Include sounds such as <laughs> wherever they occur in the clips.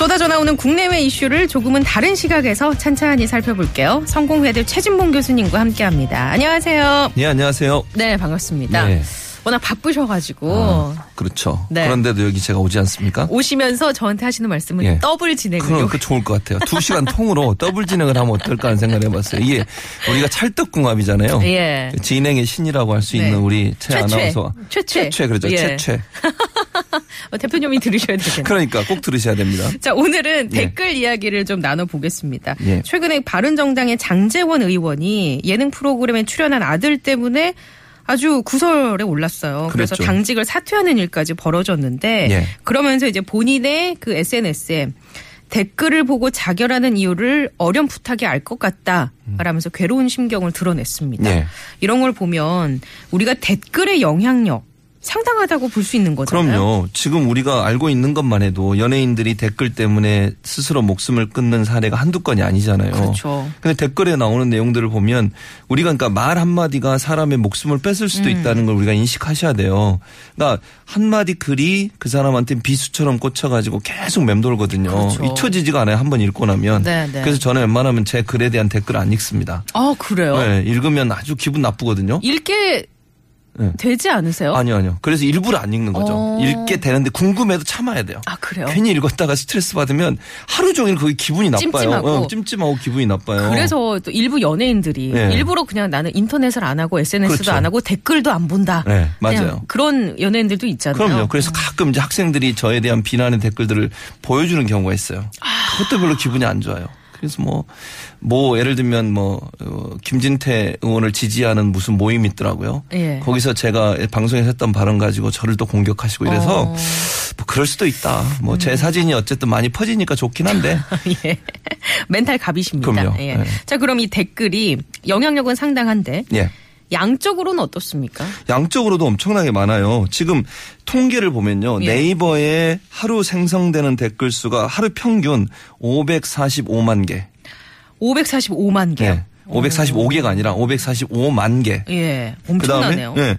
쏟아져 나오는 국내외 이슈를 조금은 다른 시각에서 찬찬히 살펴볼게요. 성공회대 최진봉 교수님과 함께합니다. 안녕하세요. 네, 안녕하세요. 네, 반갑습니다. 네. 워낙 바쁘셔가지고 아, 그렇죠. 네. 그런데도 여기 제가 오지 않습니까? 오시면서 저한테 하시는 말씀은 예. 더블 진행으로 그럼 그 좋을 것 같아요. 두 시간 통으로 <laughs> 더블 진행을 하면 어떨까 하는 생각을 해봤어요. 이게 우리가 찰떡궁합이잖아요. 예. 진행의 신이라고 할수 네. 있는 우리 최 최최. 아나운서와 최최. 최최 그렇죠. 예. 최최. <laughs> 어, 대표님이 들으셔야 되겠네요. 그러니까 꼭 들으셔야 됩니다. 자, 오늘은 예. 댓글 이야기를 좀 나눠보겠습니다. 예. 최근에 바른정당의 장재원 의원이 예능 프로그램에 출연한 아들 때문에 아주 구설에 올랐어요. 그래서 그랬죠. 당직을 사퇴하는 일까지 벌어졌는데 예. 그러면서 이제 본인의 그 SNS에 댓글을 보고 자결하는 이유를 어렴풋하게 알 것 같다. 라면서 괴로운 심경을 드러냈습니다. 예. 이런 걸 보면 우리가 댓글의 영향력 상당하다고 볼 수 있는 거잖아요. 그럼요. 지금 우리가 알고 있는 것만 해도 연예인들이 댓글 때문에 스스로 목숨을 끊는 사례가 한두 건이 아니잖아요. 그렇죠. 근데 댓글에 나오는 내용들을 보면 우리가 그러니까 말 한마디가 사람의 목숨을 뺏을 수도 음. 있다는 걸 우리가 인식하셔야 돼요. 그러니까 한마디 글이 그 사람한테 비수처럼 꽂혀가지고 계속 맴돌거든요. 그렇죠. 잊혀지지가 않아요. 한 번 읽고 나면. 네, 네. 그래서 저는 웬만하면 제 글에 대한 댓글 안 읽습니다. 아, 그래요? 네, 읽으면 아주 기분 나쁘거든요. 읽게 네. 되지 않으세요? 아니요, 아니요. 그래서 일부러 안 읽는 거죠. 어. 읽게 되는데 궁금해도 참아야 돼요. 아, 그래요? 괜히 읽었다가 스트레스 받으면 하루 종일 거기 기분이 나빠요. 찜찜하고. 어, 찜찜하고 기분이 나빠요. 그래서 또 일부 연예인들이 네. 일부러 그냥 나는 인터넷을 안 하고 SNS도 그렇죠. 안 하고 댓글도 안 본다. 네, 맞아요. 그런 연예인들도 있잖아요. 그럼요. 그래서 가끔 이제 학생들이 저에 대한 비난의 댓글들을 보여주는 경우가 있어요. 아. 그것도 별로 기분이 안 좋아요. 그래서 뭐, 뭐, 예를 들면 뭐, 어, 김진태 의원을 지지하는 무슨 모임이 있더라고요. 예. 거기서 제가 방송에서 했던 발언 가지고 저를 또 공격하시고 이래서 어. 음. 뭐 그럴 수도 있다. 뭐제 사진이 어쨌든 많이 퍼지니까 좋긴 한데. <laughs> 예. <laughs> 멘탈 갑이십니다. 그럼요. 예. 네. 자, 그럼 이 댓글이 영향력은 상당한데 예. 양쪽으로는 어떻습니까? 양쪽으로도 엄청나게 많아요. 지금 통계를 보면요. 예. 네이버에 하루 생성되는 댓글 수가 하루 평균 545만 개. 545만 개. 네. 545개가 아니라 545만 개. 예. 그다음에 엄청나네요. 네.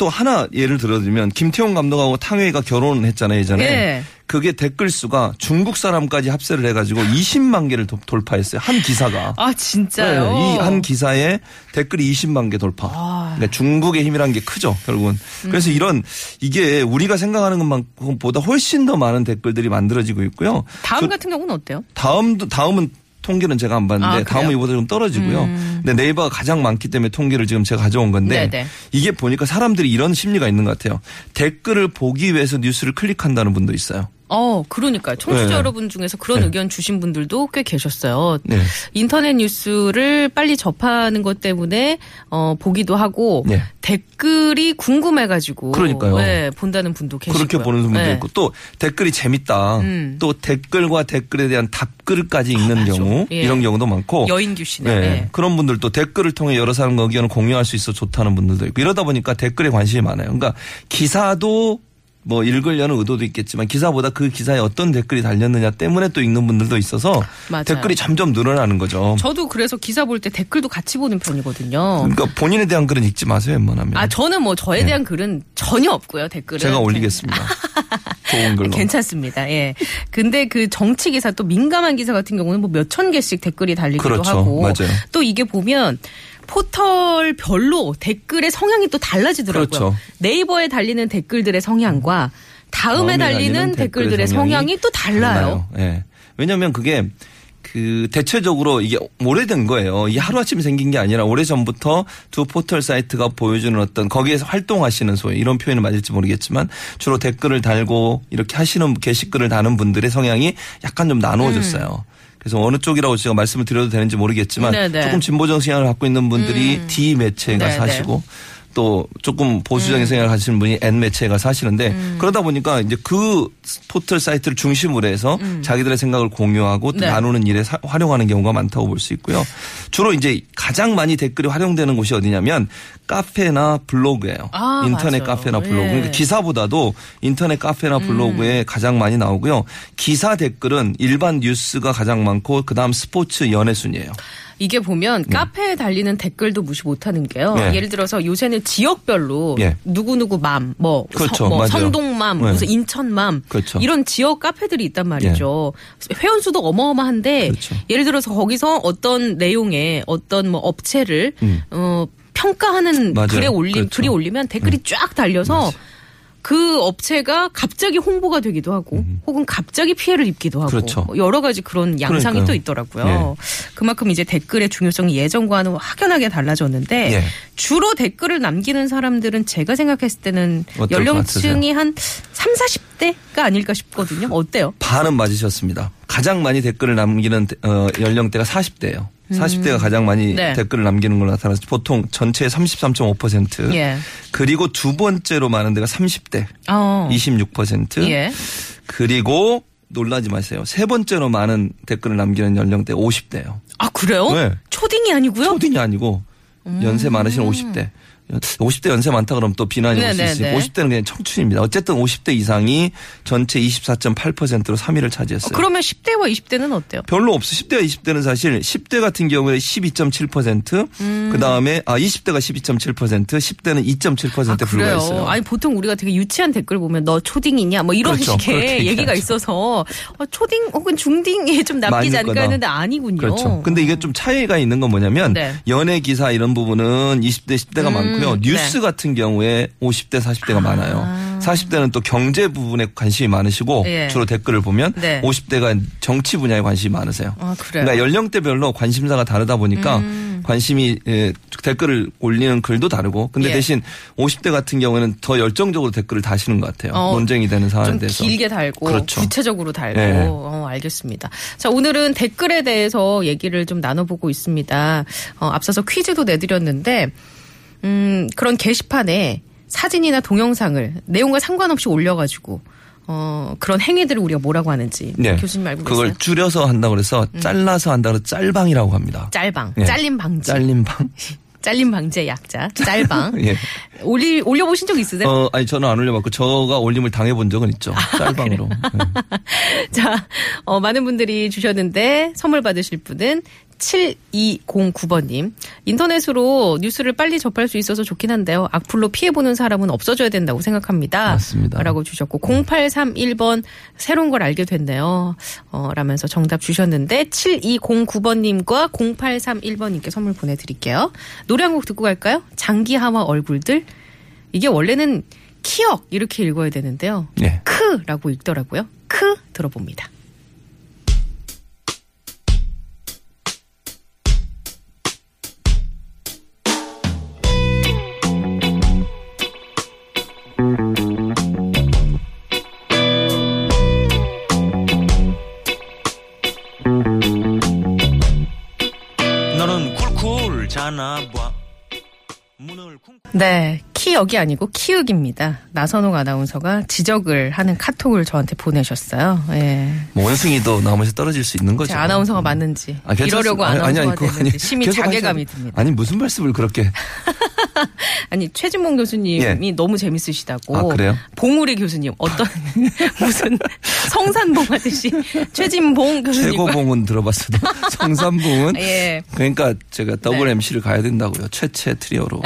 또 하나 예를 들어드리면 김태용 감독하고 탕웨이가 결혼을 했잖아요 예전에. 예. 그게 댓글 수가 중국 사람까지 합세를 해가지고 20만 개를 도- 돌파했어요 한 기사가. 아, 진짜요? 네, 이한 기사에 댓글이 20만 개 돌파. 아. 그러니까 중국의 힘이란 게 크죠, 결국은. 그래서 음. 이런 이게 우리가 생각하는 것만보다 훨씬 더 많은 댓글들이 만들어지고 있고요. 다음 저- 같은 경우는 어때요? 다음도 다음은 통계는 제가 안 봤는데 아? 다음은 이보다 좀 떨어지고요. 근데 네이버가 가장 많기 때문에 통계를 지금 제가 가져온 건데 네네. 이게 보니까 사람들이 이런 심리가 있는 것 같아요. 댓글을 보기 위해서 뉴스를 클릭한다는 분도 있어요. 어, 그러니까요. 청취자 네. 여러분 중에서 그런 네. 의견 주신 분들도 꽤 계셨어요. 네. 인터넷 뉴스를 빨리 접하는 것 때문에 어, 보기도 하고 네. 댓글이 궁금해가지고 그러니까요. 네, 본다는 분도 계시고요. 그렇게 보는 분도 네. 있고 또 댓글이 재밌다. 음. 또 댓글과 댓글에 대한 답글까지 읽는 맞아. 경우 예. 이런 경우도 많고 여인규시네. 네. 네. 그런 분들도 댓글을 통해 여러 사람과 의견을 공유할 수 있어 좋다는 분들도 있고 이러다 보니까 댓글에 관심이 많아요. 그러니까 기사도 뭐 읽으려는 의도도 있겠지만 기사보다 그 기사에 어떤 댓글이 달렸느냐 때문에 또 읽는 분들도 있어서 맞아요. 댓글이 점점 늘어나는 거죠. 저도 그래서 기사 볼 때 댓글도 같이 보는 편이거든요. 그러니까 본인에 대한 글은 읽지 마세요, 웬만하면. 아 저는 뭐 저에 대한 글은 전혀 없고요. 댓글은 네. 제가 올리겠습니다. <laughs> 좋은 글로. 괜찮습니다. 예. 근데 그 정치 기사 또 민감한 기사 같은 경우는 뭐 몇천 개씩 댓글이 달리기도 그렇죠. 하고 맞아요. 또 이게 보면 포털별로 댓글의 성향이 또 달라지더라고요. 그렇죠. 네이버에 달리는 댓글들의 성향과 다음에, 다음에 달리는 댓글들의 성향이, 또 달라요. 예. 왜냐하면 그게 그 대체적으로 이게 오래된 거예요. 이게 하루아침에 생긴 게 아니라 오래전부터 두 포털 사이트가 보여주는 어떤 거기에서 활동하시는 소위 이런 표현이 맞을지 모르겠지만 주로 댓글을 달고 이렇게 하시는 게시글을 다는 분들의 성향이 약간 좀 나누어졌어요. 그래서 어느 쪽이라고 제가 말씀을 드려도 되는지 모르겠지만 네네. 조금 진보적 성향을 갖고 있는 분들이 D 매체가 네네. 사시고 또 조금 음. 보수적인 생각을 하시는 분이 N 매체에 가서 하시는데 그러다 보니까 이제 그 포털 사이트를 중심으로 해서 자기들의 생각을 공유하고 또 음. 네. 나누는 일에 사- 활용하는 경우가 많다고 볼 수 있고요. 주로 이제 가장 많이 댓글이 활용되는 곳이 어디냐면 카페나 블로그예요. 아, 인터넷 맞아요. 카페나 블로그. 예. 그러니까 기사보다도 인터넷 카페나 음. 블로그에 가장 많이 나오고요. 기사 댓글은 일반 뉴스가 가장 많고 그다음 스포츠 연애 순이에요. 이게 보면 카페에 달리는 댓글도 무시 못하는 게요. 네. 예를 들어서 요새는 지역별로 예. 누구누구 맘, 뭐, 그렇죠. 서- 뭐. 성동맘, 네. 무슨 인천맘 그렇죠. 이런 지역 카페들이 있단 말이죠. 회원 수도 어마어마한데 그렇죠. 예를 들어서 거기서 어떤 내용에 어떤 뭐 업체를 음. 어, 평가하는 맞아요. 글에 올림 그렇죠. 글이 올리면 댓글이 쫙 달려서 그 업체가 갑자기 홍보가 되기도 하고 혹은 갑자기 피해를 입기도 하고 음. 그렇죠. 뭐 여러 가지 그런 양상이 그러니까요. 또 있더라고요. 예. 그만큼 이제 댓글의 중요성이 예전과는 확연하게 달라졌는데 예. 주로 댓글을 남기는 사람들은 제가 생각했을 때는 연령층이 한 3, 40대가 아닐까 싶거든요. 어때요? 반은 맞으셨습니다. 가장 많이 댓글을 남기는 어, 연령대가 40대예요. 40대가 가장 많이 음. 네. 댓글을 남기는 걸로 나타나서 보통 전체의 33.5%. 예. 그리고 두 번째로 많은 데가 30대 어. 26%. 예. 그리고 놀라지 마세요. 세 번째로 많은 댓글을 남기는 연령대 50대예요. 아 그래요? 네. 초딩이 아니고요? 초딩이 아니고 연세 많으신 50대. 50대 연세 많다 그러면 또 비난이 올 수. 있어요. 50대는 그냥 청춘입니다. 어쨌든 50대 이상이 전체 24.8%로 3위를 차지했어요. 그러면 10대와 20대는 어때요? 별로 없어. 10대와 20대는 사실 10대 같은 경우에 12.7%, 그 다음에 아 20대가 12.7%, 10대는 2.7%에 아, 불과했어요. 아니 보통 우리가 되게 유치한 댓글 보면 너 초딩이냐 뭐 이런 그렇죠. 식의 얘기가 얘기하죠. 있어서 어, 초딩 혹은 중딩에 좀 남기지 않을까. 했는데 아니군요. 그렇죠. 근데 이게 좀 차이가 있는 건 뭐냐면 네. 연예 기사 이런 부분은 20대, 10대가 많고 요. 뉴스 네. 같은 경우에 50대, 40대가 많아요. 40대는 또 경제 부분에 관심이 많으시고 예. 주로 댓글을 보면 네. 50대가 정치 분야에 관심이 많으세요. 아? 그러니까 연령대별로 관심사가 다르다 보니까 음. 관심이 예, 댓글을 올리는 글도 다르고 근데 예. 대신 50대 같은 경우에는 더 열정적으로 댓글을 다시는 것 같아요. 어, 논쟁이 되는 사안에 좀 대해서. 길게 달고 그렇죠. 구체적으로 달고 네. 어, 알겠습니다. 자 오늘은 댓글에 대해서 얘기를 좀 나눠보고 있습니다. 어, 앞서서 퀴즈도 내드렸는데 음, 그런 게시판에 사진이나 동영상을 내용과 상관없이 올려가지고 어, 그런 행위들을 우리가 뭐라고 하는지 네. 교수님 알고 그걸 계세요? 음. 줄여서 한다고 그래서 잘라서 한다고 그래서 짤방이라고 합니다. 짤방, 예. 잘림 방지, 잘림 방? 잘림 <laughs> 방지의 약자, 짤방. <laughs> 예. 올리 올려 보신 적 있으세요? 어, 아니 저는 안 올려봤고 저가 올림을 당해본 적은 있죠. <laughs> 아, 짤방으로. 네. 자, 어, 많은 분들이 주셨는데 선물 받으실 분은 7209번님. 인터넷으로 뉴스를 빨리 접할 수 있어서 좋긴 한데요. 악플로 피해보는 사람은 없어져야 된다고 생각합니다. 맞습니다. 라고 주셨고, 0831번 새로운 걸 알게 됐네요. 어, 라면서 정답 주셨는데, 7209번님과 0831번님께 선물 보내드릴게요. 노래 한 곡 듣고 갈까요? 장기하와 얼굴들. 이게 원래는 키역 이렇게 읽어야 되는데요. 네. 크라고 읽더라고요. 크 들어봅니다. 네, 기역이 아니고 키읔입니다. 나선홍 아나운서가 지적을 하는 카톡을 저한테 보내셨어요. 예. 뭐 원숭이도 나무에서 떨어질 수 있는 거죠. 제 아나운서가 맞는지 아. 이러려고 아니, 아나운서가 아니, 아니, 심히 계속 자괴감이 하셔도- 듭니다. 아니 무슨 말씀을 그렇게 <laughs> 아니 최진봉 교수님이 너무 재밌으시다고. 아, 그래요? 봉우리 교수님 어떤 <laughs> 무슨 <laughs> 성산봉 하듯이 최진봉 교수님. 최고봉은 들어봤어도 성삼봉은 예. 그러니까 제가 더블 네. MC를 가야 된다고요. 최최 트리오로.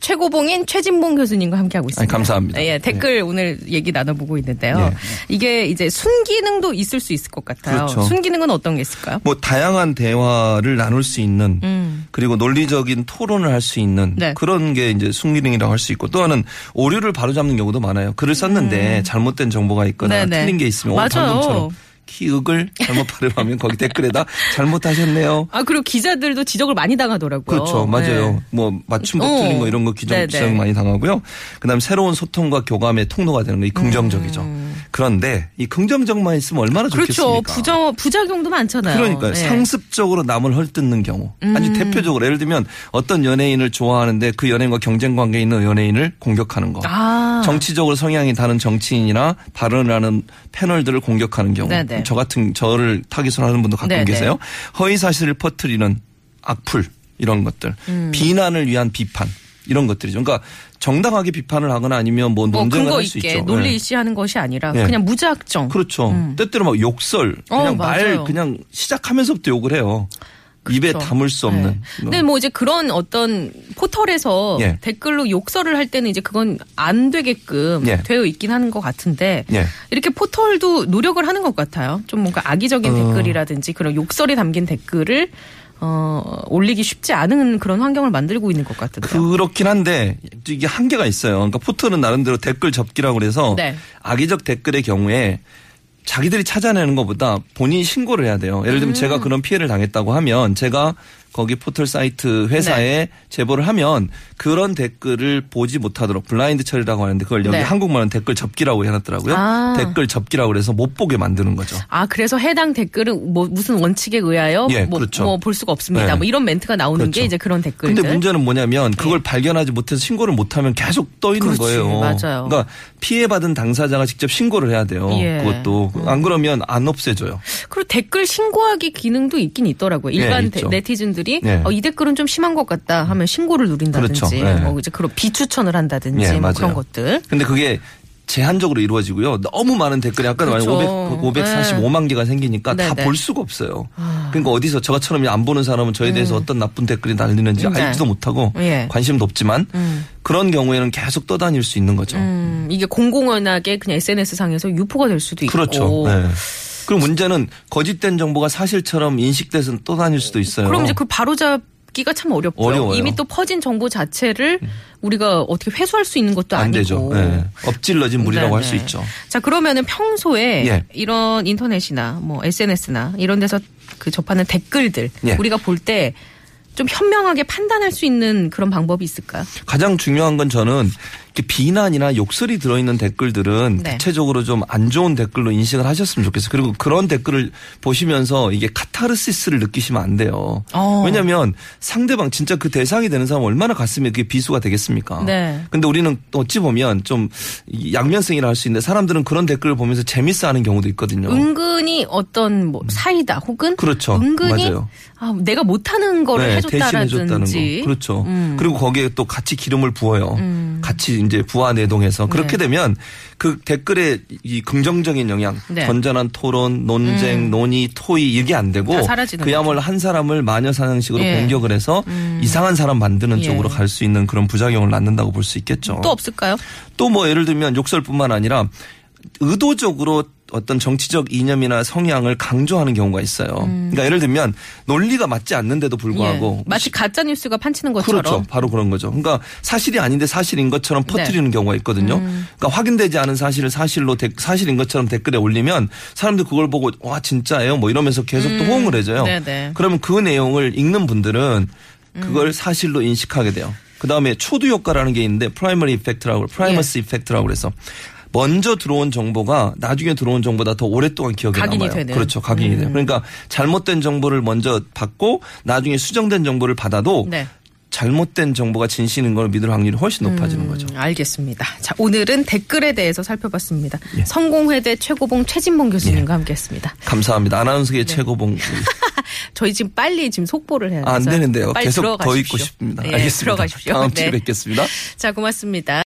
최고봉인 최 진봉 교수님과 함께하고 있습니다. 아니, 감사합니다. 예, 댓글 오늘 얘기 나눠보고 있는데요. 네. 이게 이제 순기능도 있을 수 있을 것 같아요. 그렇죠. 순기능은 어떤 게 있을까요? 뭐 다양한 대화를 나눌 수 있는 음. 그리고 논리적인 토론을 할 수 있는 네. 그런 게 이제 순기능이라고 할 수 있고 또 하나는 오류를 바로잡는 경우도 많아요. 글을 썼는데 잘못된 정보가 있거나 음. 네네. 틀린 게 있으면 맞아요. 오늘 방금처럼 키읔을 잘못 발음하면 거기 댓글에다 잘못하셨네요. 아 그리고 기자들도 지적을 많이 당하더라고요. 그렇죠. 맞아요. 네. 뭐 맞춤법 어. 틀린 거 이런 거 기정 네네. 지적 많이 당하고요. 그다음 에 새로운 소통과 교감의 통로가 되는 거이 긍정적이죠. 음. 그런데 이 긍정적만 있으면 얼마나 그렇죠. 좋겠습니까? 부정 부작용도 많잖아요. 그러니까 예. 상습적으로 남을 헐뜯는 경우. 음. 아니 대표적으로 예를 들면 어떤 연예인을 좋아하는데 그 연예인과 경쟁 관계에 있는 연예인을 공격하는 거. 아. 정치적으로 성향이 다른 정치인이나 발언을 하는 패널들을 공격하는 경우. 네네. 저 같은 저를 타깃으로 하는 분도 가끔 네네. 계세요. 허위 사실을 퍼뜨리는 악플 이런 것들. 음. 비난을 위한 비판 이런 것들이죠. 그러니까 정당하게 비판을 하거나 아니면 뭐뭐 논쟁을 근거 할수 있게 있죠. 논리 네. 있이하는 것이 아니라 네. 그냥 무작정. 그렇죠. 때때로 막 욕설, 어, 그냥 말 맞아요. 그냥 시작하면서부터 욕을 해요. 입에 그렇죠. 담을 수 없는. 네. 근데 뭐 이제 그런 어떤 포털에서 예. 댓글로 욕설을 할 때는 이제 그건 안 되게끔 예. 되어 있긴 하는 것 같은데 예. 이렇게 포털도 노력을 하는 것 같아요. 좀 뭔가 악의적인 어. 댓글이라든지 그런 욕설이 담긴 댓글을 어, 올리기 쉽지 않은 그런 환경을 만들고 있는 것 같은데요. 그렇긴 한데 이게 한계가 있어요. 그러니까 포털은 나름대로 댓글 접기라고 그래서 네. 악의적 댓글의 경우에 자기들이 찾아내는 것보다 본인이 신고를 해야 돼요. 예를 들면 음. 제가 그런 피해를 당했다고 하면 제가 거기 포털 사이트 회사에 네. 제보를 하면 그런 댓글을 보지 못하도록 블라인드 처리라고 하는데 그걸 여기 네. 한국말은 댓글 접기라고 해놨더라고요. 아. 댓글 접기라고 그래서 못 보게 만드는 거죠. 아 그래서 해당 댓글은 뭐 무슨 원칙에 의하여 예, 뭐, 그렇죠. 뭐 볼 수가 없습니다. 네. 뭐 이런 멘트가 나오는 그렇죠. 게 이제 그런 댓글들. 네. 근데 문제는 뭐냐면 그걸 발견하지 못해서 신고를 못하면 계속 떠 있는 그렇지, 거예요. 맞아요. 그러니까 피해 받은 당사자가 직접 신고를 해야 돼요. 예. 그것도 안 그러면 안 없애줘요. 그리고 댓글 신고하기 기능도 있긴 있더라고요. 일반 예, 데-. 네티즌들 이 예. 어, 이 댓글은 좀 심한 것 같다 하면 신고를 누린다든지 그렇죠. 예. 뭐 이제 그런 비추천을 한다든지 예, 뭐. 그런 것들. 근데 그게 제한적으로 이루어지고요. 너무 많은 댓글이 아까 그렇죠. 말한 500, 545만 개가 생기니까 다. 볼 수가 없어요. 그러니까 어디서 저처럼 안 보는 사람은 저에 대해서 어떤 나쁜 댓글이 날리는지 음. 네. 알지도 못하고 예. 관심도 없지만 그런 경우에는 계속 떠다닐 수 있는 거죠. 음, 이게 공공연하게 그냥 SNS 상에서 유포가 될 수도 있고. 그렇죠. 네. 그리고 문제는 거짓된 정보가 사실처럼 인식돼서 떠다닐 수도 있어요. 그럼 이제 그 바로잡 기가 참 어렵죠. 어려워요. 음. 이미 또 퍼진 정보 자체를 우리가 어떻게 회수할 수 있는 것도 안 아니고. 되죠. 네. 엎질러진 물이라고 할수 네네. 있죠. 자 그러면은 평소에 예. 이런 인터넷이나 뭐 SNS나 이런 데서 그 접하는 댓글들 예. 우리가 볼때 좀 현명하게 판단할 수 있는 그런 방법이 있을까요? 가장 중요한 건 저는 이렇게 비난이나 욕설이 들어있는 댓글들은 네. 대체적으로 좀 안 좋은 댓글로 인식을 하셨으면 좋겠어요. 그리고 그런 댓글을 보시면서 이게 카타르시스를 느끼시면 안 돼요. 어. 왜냐하면 상대방 진짜 그 대상이 되는 사람 얼마나 가슴에 그게 비수가 되겠습니까? 네. 근데 우리는 또 어찌 보면 좀 양면성이라 할 수 있는데 사람들은 그런 댓글을 보면서 재밌어하는 경우도 있거든요. 은근히 어떤 뭐 사이다 혹은 그렇죠. 은근히 맞아요. 아, 내가 못하는 거를 네, 대신해줬다는 해줬다라든지 거. 그렇죠. 음. 그리고 거기에 또 같이 기름을 부어요. 같이 이제 부화 내동해서 그렇게 네. 되면 그 댓글의 이 긍정적인 영향, 네. 음. 건전한 토론, 논쟁, 논의, 토의 이게 안 되고 그야말로 한 사람을 마녀 사냥식으로 예. 공격을 해서 이상한 사람 만드는 예. 쪽으로 갈 수 있는 그런 부작용을 낳는다고 볼 수 있겠죠. 또 없을까요? 또 뭐 예를 들면 욕설뿐만 아니라 의도적으로 어떤 정치적 이념이나 성향을 강조하는 경우가 있어요. 그러니까 예를 들면 논리가 맞지 않는데도 불구하고 음. 예. 마치 가짜 뉴스가 판치는 것처럼 그렇죠. 바로 그런 거죠. 그러니까 사실이 아닌데 사실인 것처럼 네. 퍼뜨리는 경우가 있거든요. 음. 그러니까 확인되지 않은 사실을 사실로 데- 사실인 것처럼 댓글에 올리면 사람들 그걸 보고 와 진짜예요 뭐 이러면서 계속 또 호응을 해줘요. 음. 네네. 그러면 그 내용을 읽는 분들은 그걸 사실로 인식하게 돼요. 그 다음에 초두 효과라는 게 있는데 primary effect라고 primacy 예. effect라고 그래서 먼저 들어온 정보가 나중에 들어온 정보보다 더 오랫동안 기억에 각인이 남아요. 되는. 음. 그렇죠. 각인이 돼요. 그러니까 잘못된 정보를 먼저 받고 나중에 수정된 정보를 받아도 네. 잘못된 정보가 진실인 걸 믿을 확률이 훨씬 높아지는 거죠. 음, 알겠습니다. 자, 오늘은 댓글에 대해서 살펴봤습니다. 예. 성공회대 최고봉 최진봉 교수님과 함께했습니다. 감사합니다. 아나운서계 네. 최고봉. <laughs> 저희 지금 빨리 지금 속보를 해야 돼서 아, 안 되는데요. 계속 더 들어가십시오. 있고 싶습니다. 예, 알겠습니다. 들어가십시오. 다음 주에 네. 뵙겠습니다. 자, 고맙습니다.